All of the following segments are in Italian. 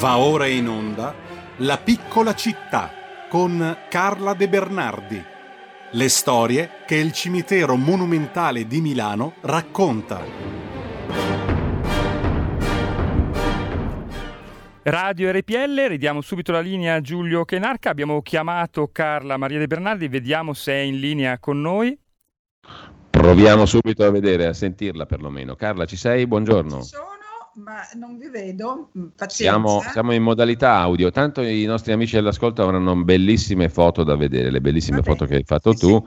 Va ora in onda La piccola città con Carla De Bernardi. Le storie che il cimitero monumentale di Milano racconta. Radio RPL, ridiamo subito la linea a Giulio Kenarca. Abbiamo chiamato Carla Maria De Bernardi, vediamo se è in linea con noi. Proviamo subito a vedere, a sentirla perlomeno. Carla, ci sei? Buongiorno. Ci sono, ma non vi vedo. Mm, Pazienza. Siamo, siamo in modalità audio, tanto i nostri amici all'ascolto avranno bellissime foto da vedere, le bellissime Va foto che hai fatto Sì, tu.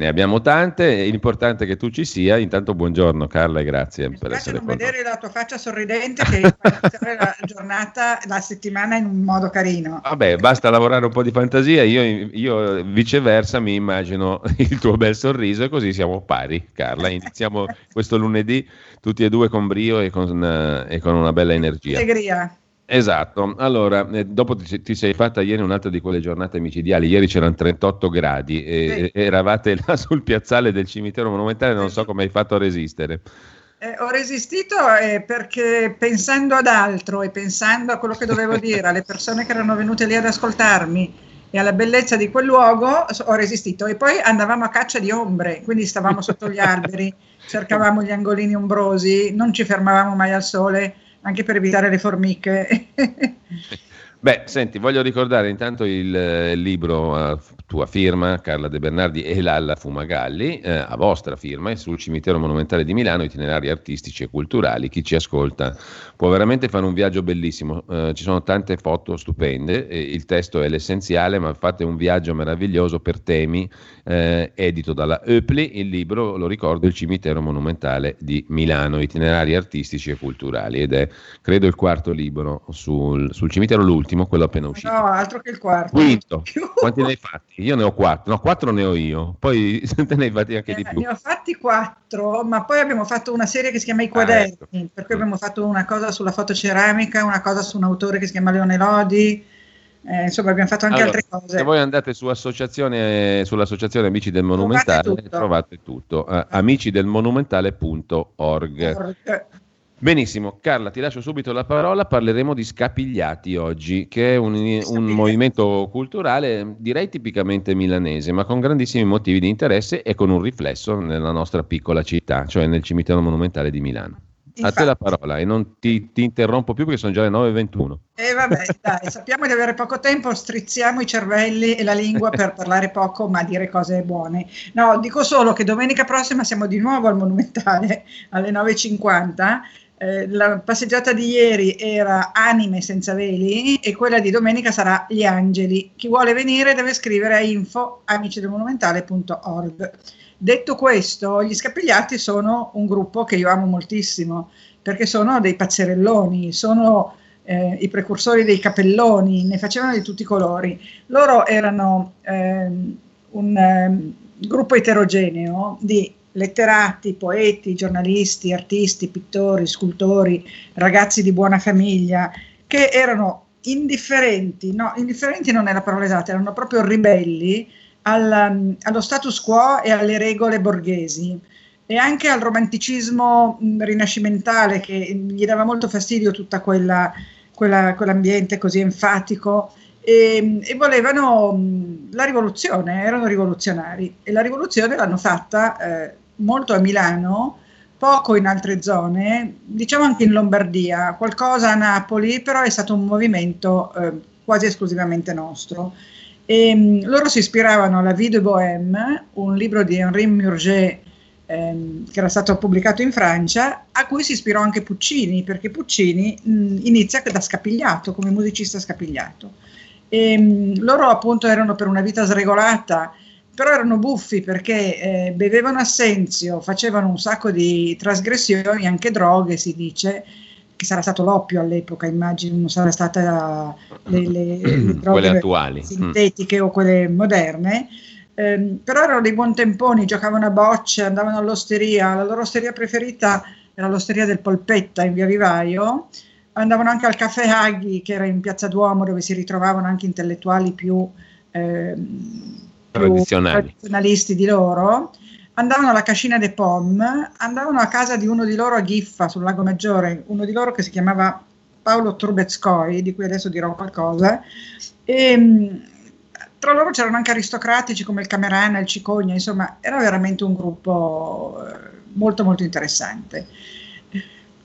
Ne abbiamo tante, è importante che tu ci sia. Intanto buongiorno Carla e grazie Mi per essere non con noi. vedere la tua faccia sorridente che fa iniziare la giornata, la settimana in un modo carino. Vabbè, basta lavorare un po' di fantasia, io, io viceversa mi immagino il tuo bel sorriso e così siamo pari, Carla. Iniziamo questo lunedì tutti e due con brio e con, eh, e con una bella energia. Allegria. Esatto, allora, eh, dopo ti, ti sei fatta ieri un'altra di quelle giornate micidiali, ieri c'erano 38 gradi e, e eravate là sul piazzale del cimitero monumentale, non so come hai fatto a resistere. Eh, ho resistito eh, perché pensando ad altro e pensando a quello che dovevo dire alle persone che erano venute lì ad ascoltarmi e alla bellezza di quel luogo, ho resistito. E poi andavamo a caccia di ombre, quindi stavamo sotto gli alberi, cercavamo gli angolini ombrosi, non ci fermavamo mai al sole, anche per evitare le formiche. Beh, senti, voglio ricordare intanto il eh, libro a tua firma, Carla De Bernardi e Lalla Fumagalli, eh, a vostra firma, sul cimitero monumentale di Milano, itinerari artistici e culturali. Chi ci ascolta può veramente fare un viaggio bellissimo. Eh, ci sono tante foto stupende, il testo è l'essenziale, ma fate un viaggio meraviglioso per temi, eh, edito dalla Eupli. Il libro, lo ricordo, il cimitero monumentale di Milano, itinerari artistici e culturali, ed è credo il quarto libro sul, sul cimitero, l'ultimo, quello appena uscito. no, altro che il quarto. Quinto, quanti ne hai fatti? Io ne ho quattro, no, quattro ne ho io, poi te ne hai fatti anche di Eh, più. Ne ho fatti quattro, ma poi abbiamo fatto una serie che si chiama I quaderni, ecco. per cui abbiamo fatto una cosa sulla fotoceramica, una cosa su un autore che si chiama Leone Lodi, eh, insomma abbiamo fatto anche Allora, altre cose. Se voi andate su associazione, sull'associazione Amici del Monumentale, Trovate tutto. trovate tutto. eh, amicidelmonumentale.org. Benissimo, Carla, ti lascio subito la parola. Parleremo di Scapigliati oggi, che è un, un movimento culturale, direi tipicamente milanese, ma con grandissimi motivi di interesse e con un riflesso nella nostra piccola città, cioè nel cimitero monumentale di Milano. A te la Infatti. parola e non ti, ti interrompo più perché sono già le 9.21. E vabbè, dai, sappiamo di avere poco tempo, strizziamo i cervelli e la lingua per parlare poco, ma dire cose buone. No, dico solo che domenica prossima siamo di nuovo al Monumentale alle 9.50. Eh, la passeggiata di ieri era Anime senza veli e quella di domenica sarà Gli Angeli. Chi vuole venire deve scrivere a info amicidelmonumentale.org. Detto questo, gli Scapigliati sono un gruppo che io amo moltissimo perché sono dei pazzerelloni, sono eh, i precursori dei capelloni, ne facevano di tutti i colori. Loro erano ehm, un ehm, gruppo eterogeneo di letterati, poeti, giornalisti, artisti, pittori, scultori, ragazzi di buona famiglia, che erano indifferenti, no, indifferenti non è la parola esatta, erano proprio ribelli al- allo status quo e alle regole borghesi. E anche al romanticismo mh, rinascimentale che gli dava molto fastidio tutta quella, quella- quell'ambiente così enfatico. E, e volevano mh, la rivoluzione, erano rivoluzionari. E la rivoluzione l'hanno fatta eh, molto a Milano, poco in altre zone, diciamo anche in Lombardia, qualcosa a Napoli, però è stato un movimento eh, quasi esclusivamente nostro. E, mh, loro si ispiravano alla Vie de Bohème, un libro di Henri Murger ehm, che era stato pubblicato in Francia, a cui si ispirò anche Puccini, perché Puccini mh, inizia da scapigliato, come musicista scapigliato. E, mh, loro appunto erano per una vita sregolata, però erano buffi perché eh, bevevano assenzio, facevano un sacco di trasgressioni, anche droghe si dice, che sarà stato l'oppio all'epoca, immagino, non sarà stata le, le- le droghe Quelle attuali. Mm. sintetiche o quelle moderne. Ehm, però erano dei buon temponi, giocavano a bocce, andavano all'osteria, la loro osteria preferita era l'osteria del Polpetta in via Vivaio, andavano anche al caffè Aghi che era in piazza Duomo dove si ritrovavano anche intellettuali più, più Tradizionali. tradizionalisti di loro, andavano alla Cascina de Pom, andavano a casa di uno di loro a Ghiffa sul Lago Maggiore, uno di loro che si chiamava Paolo Trubetskoy, di cui adesso dirò qualcosa, e ehm, tra loro c'erano anche aristocratici come il Camerana, il Cicogna, insomma era veramente un gruppo eh, molto molto interessante.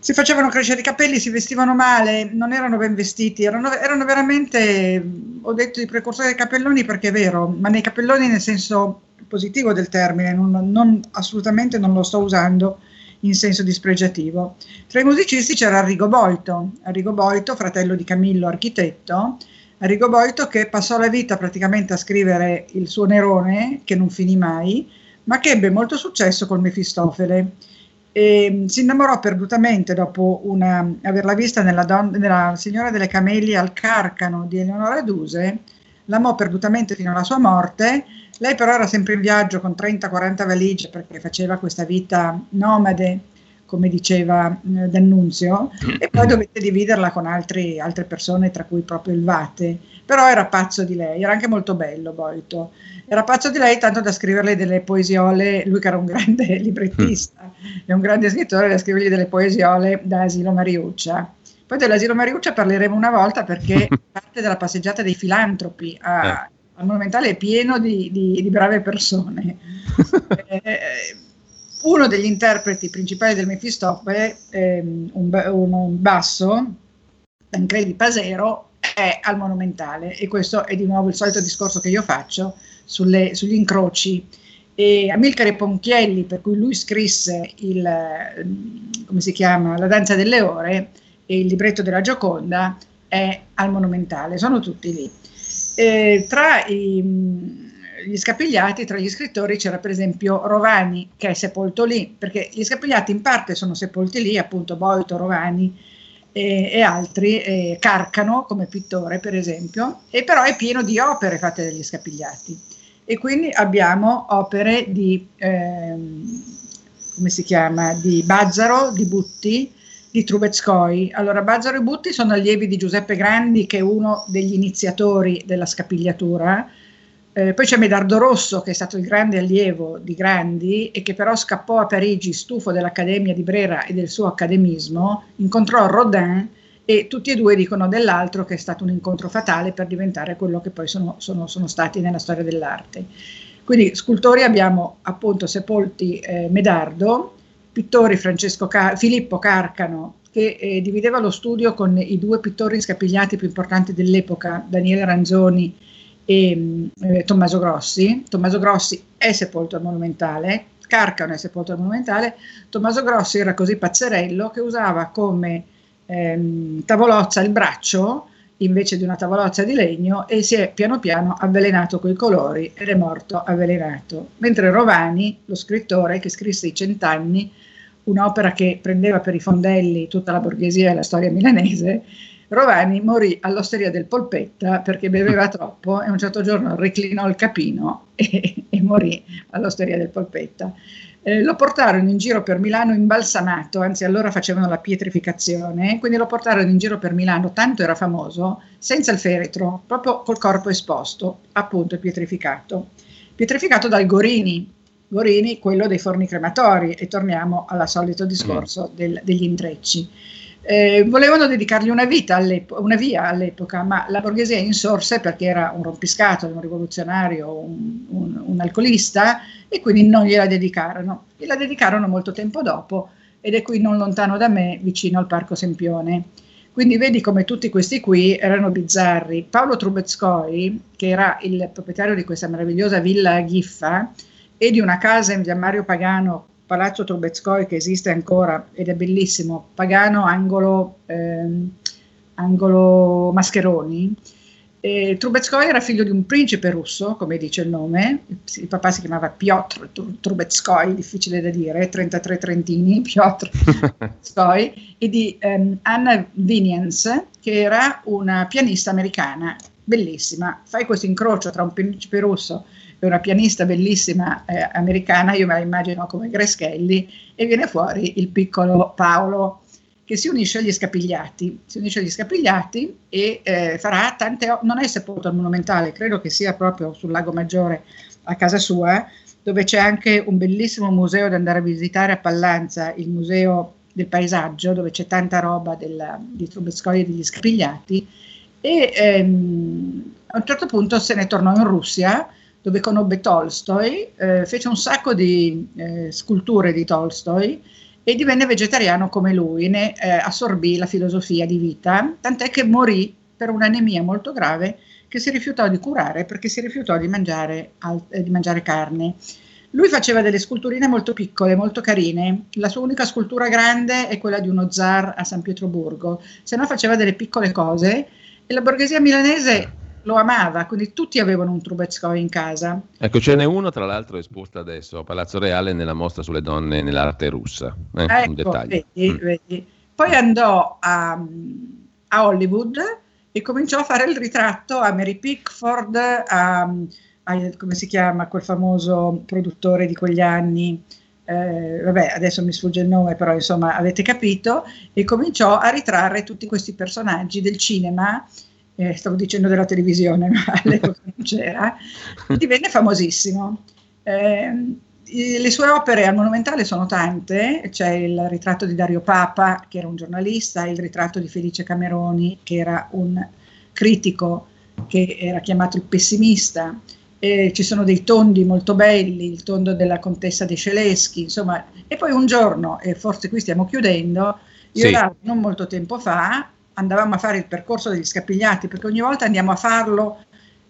Si facevano crescere i capelli, si vestivano male, non erano ben vestiti, erano, erano veramente, ho detto i precursori dei capelloni perché è vero, ma nei capelloni nel senso positivo del termine, non, non, assolutamente non lo sto usando in senso dispregiativo. Tra i musicisti c'era Arrigo Boito, Arrigo Boito, fratello di Camillo, architetto, Arrigo Boito che passò la vita praticamente a scrivere il suo Nerone, che non finì mai, ma che ebbe molto successo col Mefistofele. E mm, si innamorò perdutamente dopo una, averla vista nella, don, nella Signora delle Camelie al Carcano di Eleonora Duse, l'amò perdutamente fino alla sua morte. Lei però era sempre in viaggio con 30-40 valigie perché faceva questa vita nomade come diceva eh, D'Annunzio, e poi dovete dividerla con altri, altre persone, tra cui proprio il Vate. Però era pazzo di lei, era anche molto bello Boito. Era pazzo di lei tanto da scriverle delle poesiole, lui che era un grande librettista e un grande scrittore, da scrivergli delle poesiole da Asilo Mariuccia. Poi dell'Asilo Mariuccia parleremo una volta perché parte della passeggiata dei filantropi a, eh. al Monumentale è pieno di, di, di brave persone. eh, uno degli interpreti principali del Mefistofele, ehm, un, un, basso, Tancredi Pasero, è al Monumentale e questo è di nuovo il solito discorso che io faccio sulle, sugli incroci. E Amilcare Ponchielli, per cui lui scrisse il, come si chiama, La danza delle ore e il libretto della Gioconda, è al Monumentale, sono tutti lì. E tra i gli scapigliati, tra gli scrittori c'era per esempio Rovani che è sepolto lì, perché gli scapigliati in parte sono sepolti lì, appunto Boito, Rovani e, e altri, e Carcano come pittore per esempio, e però è pieno di opere fatte dagli scapigliati. E quindi abbiamo opere di, ehm, come si chiama, di Bazzaro, di Butti, di Trubetskoy. Allora, Bazzaro e Butti sono allievi di Giuseppe Grandi, che è uno degli iniziatori della scapigliatura, eh, poi c'è Medardo Rosso, che è stato il grande allievo di Grandi e che però scappò a Parigi stufo dell'Accademia di Brera e del suo accademismo, incontrò Rodin e tutti e due dicono dell'altro che è stato un incontro fatale per diventare quello che poi sono, sono, sono stati nella storia dell'arte. Quindi scultori abbiamo appunto sepolti eh, Medardo, pittori Car- Filippo Carcano, che eh, divideva lo studio con i due pittori scapigliati più importanti dell'epoca, Daniele Ranzoni e eh, Tommaso Grossi. Tommaso Grossi è sepolto al Monumentale, Carcano è sepolto al Monumentale. Tommaso Grossi era così pazzerello che usava come ehm, tavolozza il braccio invece di una tavolozza di legno e si è piano piano avvelenato coi colori ed è morto avvelenato. Mentre Rovani, lo scrittore che scrisse I Cent'anni, un'opera che prendeva per i fondelli tutta la borghesia e la storia milanese, Rovani morì all'osteria del Polpetta perché beveva troppo e un certo giorno reclinò il capino e, e morì all'osteria del Polpetta. Eh, lo portarono in giro per Milano imbalsamato, anzi allora facevano la pietrificazione, quindi lo portarono in giro per Milano, tanto era famoso, senza il feretro, proprio col corpo esposto, appunto pietrificato. Pietrificato dal Gorini, Gorini quello dei forni crematori, e torniamo al solito discorso mm. del, degli intrecci. Eh, volevano dedicargli una, una, via all'epoca, ma la borghesia insorse perché era un rompiscato, un rivoluzionario, un, un, un alcolista e quindi non gliela dedicarono. Gliela dedicarono molto tempo dopo ed è qui non lontano da me, vicino al Parco Sempione. Quindi vedi come tutti questi qui erano bizzarri. Paolo Trubetskoy, che era il proprietario di questa meravigliosa villa a Ghiffa e di una casa in via Mario Pagano Palazzo Trubetskoy che esiste ancora ed è bellissimo, Pagano angolo, ehm, angolo Mascheroni. E Trubetskoy era figlio di un principe russo, come dice il nome, il papà si chiamava Piotr Trubetskoy, difficile da dire, 33 trentini, Piotr Trubetskoy, e di ehm, Anna Vinians, che era una pianista americana, bellissima. Fai questo incrocio tra un principe russo è una pianista bellissima eh, americana, io me la immagino come Greschelli, e viene fuori il piccolo Paolo che si unisce agli scapigliati, si unisce agli scapigliati e eh, farà tante, non è sepolto al Monumentale, credo che sia proprio sul Lago Maggiore a casa sua, dove c'è anche un bellissimo museo da andare a visitare a Pallanza, il museo del paesaggio, dove c'è tanta roba della, di Trubetskoy e degli scapigliati, e ehm, a un certo punto se ne tornò in Russia, dove conobbe Tolstoi, eh, fece un sacco di eh, sculture di Tolstoi e divenne vegetariano come lui, ne eh, assorbì la filosofia di vita, tant'è che morì per un'anemia molto grave che si rifiutò di curare perché si rifiutò di mangiare, eh, di mangiare carne. Lui faceva delle sculturine molto piccole, molto carine. La sua unica scultura grande è quella di uno zar a San Pietroburgo, se no faceva delle piccole cose e la borghesia milanese lo amava, quindi tutti avevano un Trubetskoy in casa. Ecco, ce n'è uno tra l'altro esposto adesso a Palazzo Reale nella mostra sulle donne nell'arte russa. Eh, ecco, un dettaglio. Vedi, mm. vedi. Poi andò a, a, Hollywood e cominciò a fare il ritratto a Mary Pickford, a come si chiama quel famoso produttore di quegli anni, eh, vabbè adesso mi sfugge il nome però insomma avete capito, e cominciò a ritrarre tutti questi personaggi del cinema, eh, stavo dicendo della televisione ma all'epoca non c'era, divenne famosissimo. Eh, le sue opere al Monumentale sono tante, c'è il ritratto di Dario Papa, che era un giornalista, il ritratto di Felice Cameroni, che era un critico che era chiamato il pessimista, eh, ci sono dei tondi molto belli, il tondo della contessa De Celeschi, insomma, e poi un giorno, e forse qui stiamo chiudendo, io sì. non molto tempo fa andavamo a fare il percorso degli scapigliati, perché ogni volta andiamo a farlo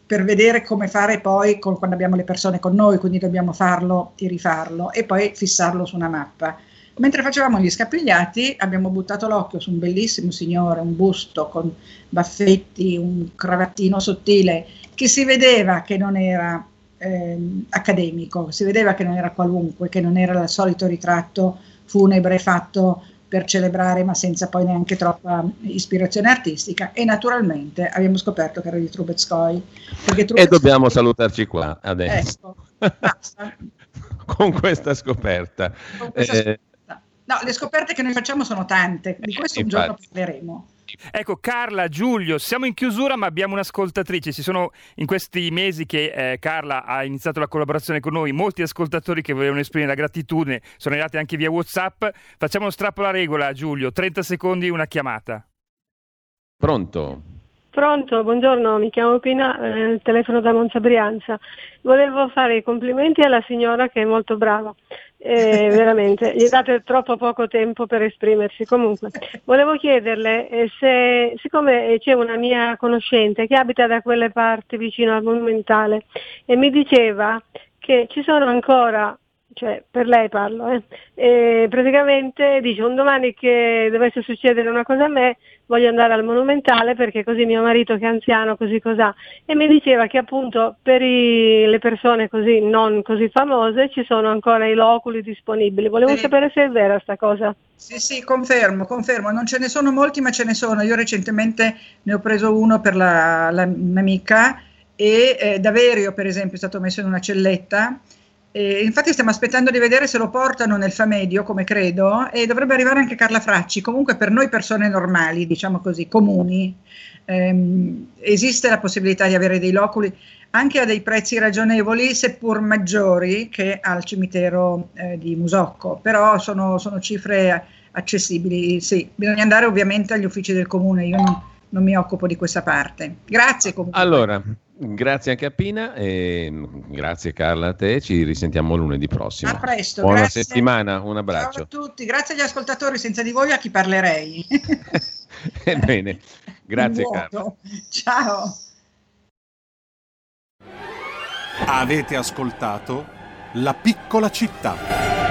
per vedere come fare poi con, quando abbiamo le persone con noi, quindi dobbiamo farlo e rifarlo e poi fissarlo su una mappa. Mentre facevamo gli scapigliati abbiamo buttato l'occhio su un bellissimo signore, un busto con baffetti, un cravattino sottile che si vedeva che non era eh, accademico, si vedeva che non era qualunque, che non era il solito ritratto funebre fatto per celebrare ma senza poi neanche troppa ispirazione artistica e naturalmente abbiamo scoperto che era di Trubetskoy. Trubetskoy... E dobbiamo salutarci qua adesso. Ecco, Con questa scoperta. Con questa eh, scoperta. No, le scoperte che noi facciamo sono tante, di questo un giorno parleremo. Ecco, Carla, Giulio, siamo in chiusura, ma abbiamo un'ascoltatrice. Ci sono in questi mesi che eh, Carla ha iniziato la collaborazione con noi, molti ascoltatori che volevano esprimere la gratitudine, sono arrivati anche via WhatsApp. Facciamo uno strappo alla regola, Giulio, 30 secondi, una chiamata. Pronto? Pronto, buongiorno, mi chiamo Pina, eh, telefono da Monza Brianza. Volevo fare i complimenti alla signora che è molto brava, eh, veramente, gli date troppo poco tempo per esprimersi. Comunque, volevo chiederle eh, se, siccome c'è una mia conoscente che abita da quelle parti vicino al Monumentale e mi diceva che ci sono ancora cioè per lei parlo, eh. E praticamente dice un domani che dovesse succedere una cosa a me voglio andare al monumentale perché così mio marito che è anziano così cos'ha e mi diceva che appunto per i, le persone così non così famose ci sono ancora i loculi disponibili, volevo sì. sapere se è vera sta cosa. Sì, sì, confermo, confermo, non ce ne sono molti ma ce ne sono, io recentemente ne ho preso uno per la, la mia amica e eh, Daverio per esempio è stato messo in una celletta eh, infatti stiamo aspettando di vedere se lo portano nel Famedio, come credo, e dovrebbe arrivare anche Carla Fracci. Comunque per noi persone normali, diciamo così, comuni, ehm, esiste la possibilità di avere dei loculi anche a dei prezzi ragionevoli, seppur maggiori che al cimitero eh, di Musocco, però sono, sono, cifre accessibili. Sì, bisogna andare ovviamente agli uffici del comune, io non, non mi occupo di questa parte. Grazie comunque. Allora, Grazie anche a Pina e grazie Carla a te, ci risentiamo lunedì prossimo. A presto, Buona grazie. settimana, un abbraccio. Ciao a tutti, grazie agli ascoltatori, senza di voi a chi parlerei. Bene, grazie Carla. Ciao. Avete ascoltato La piccola città.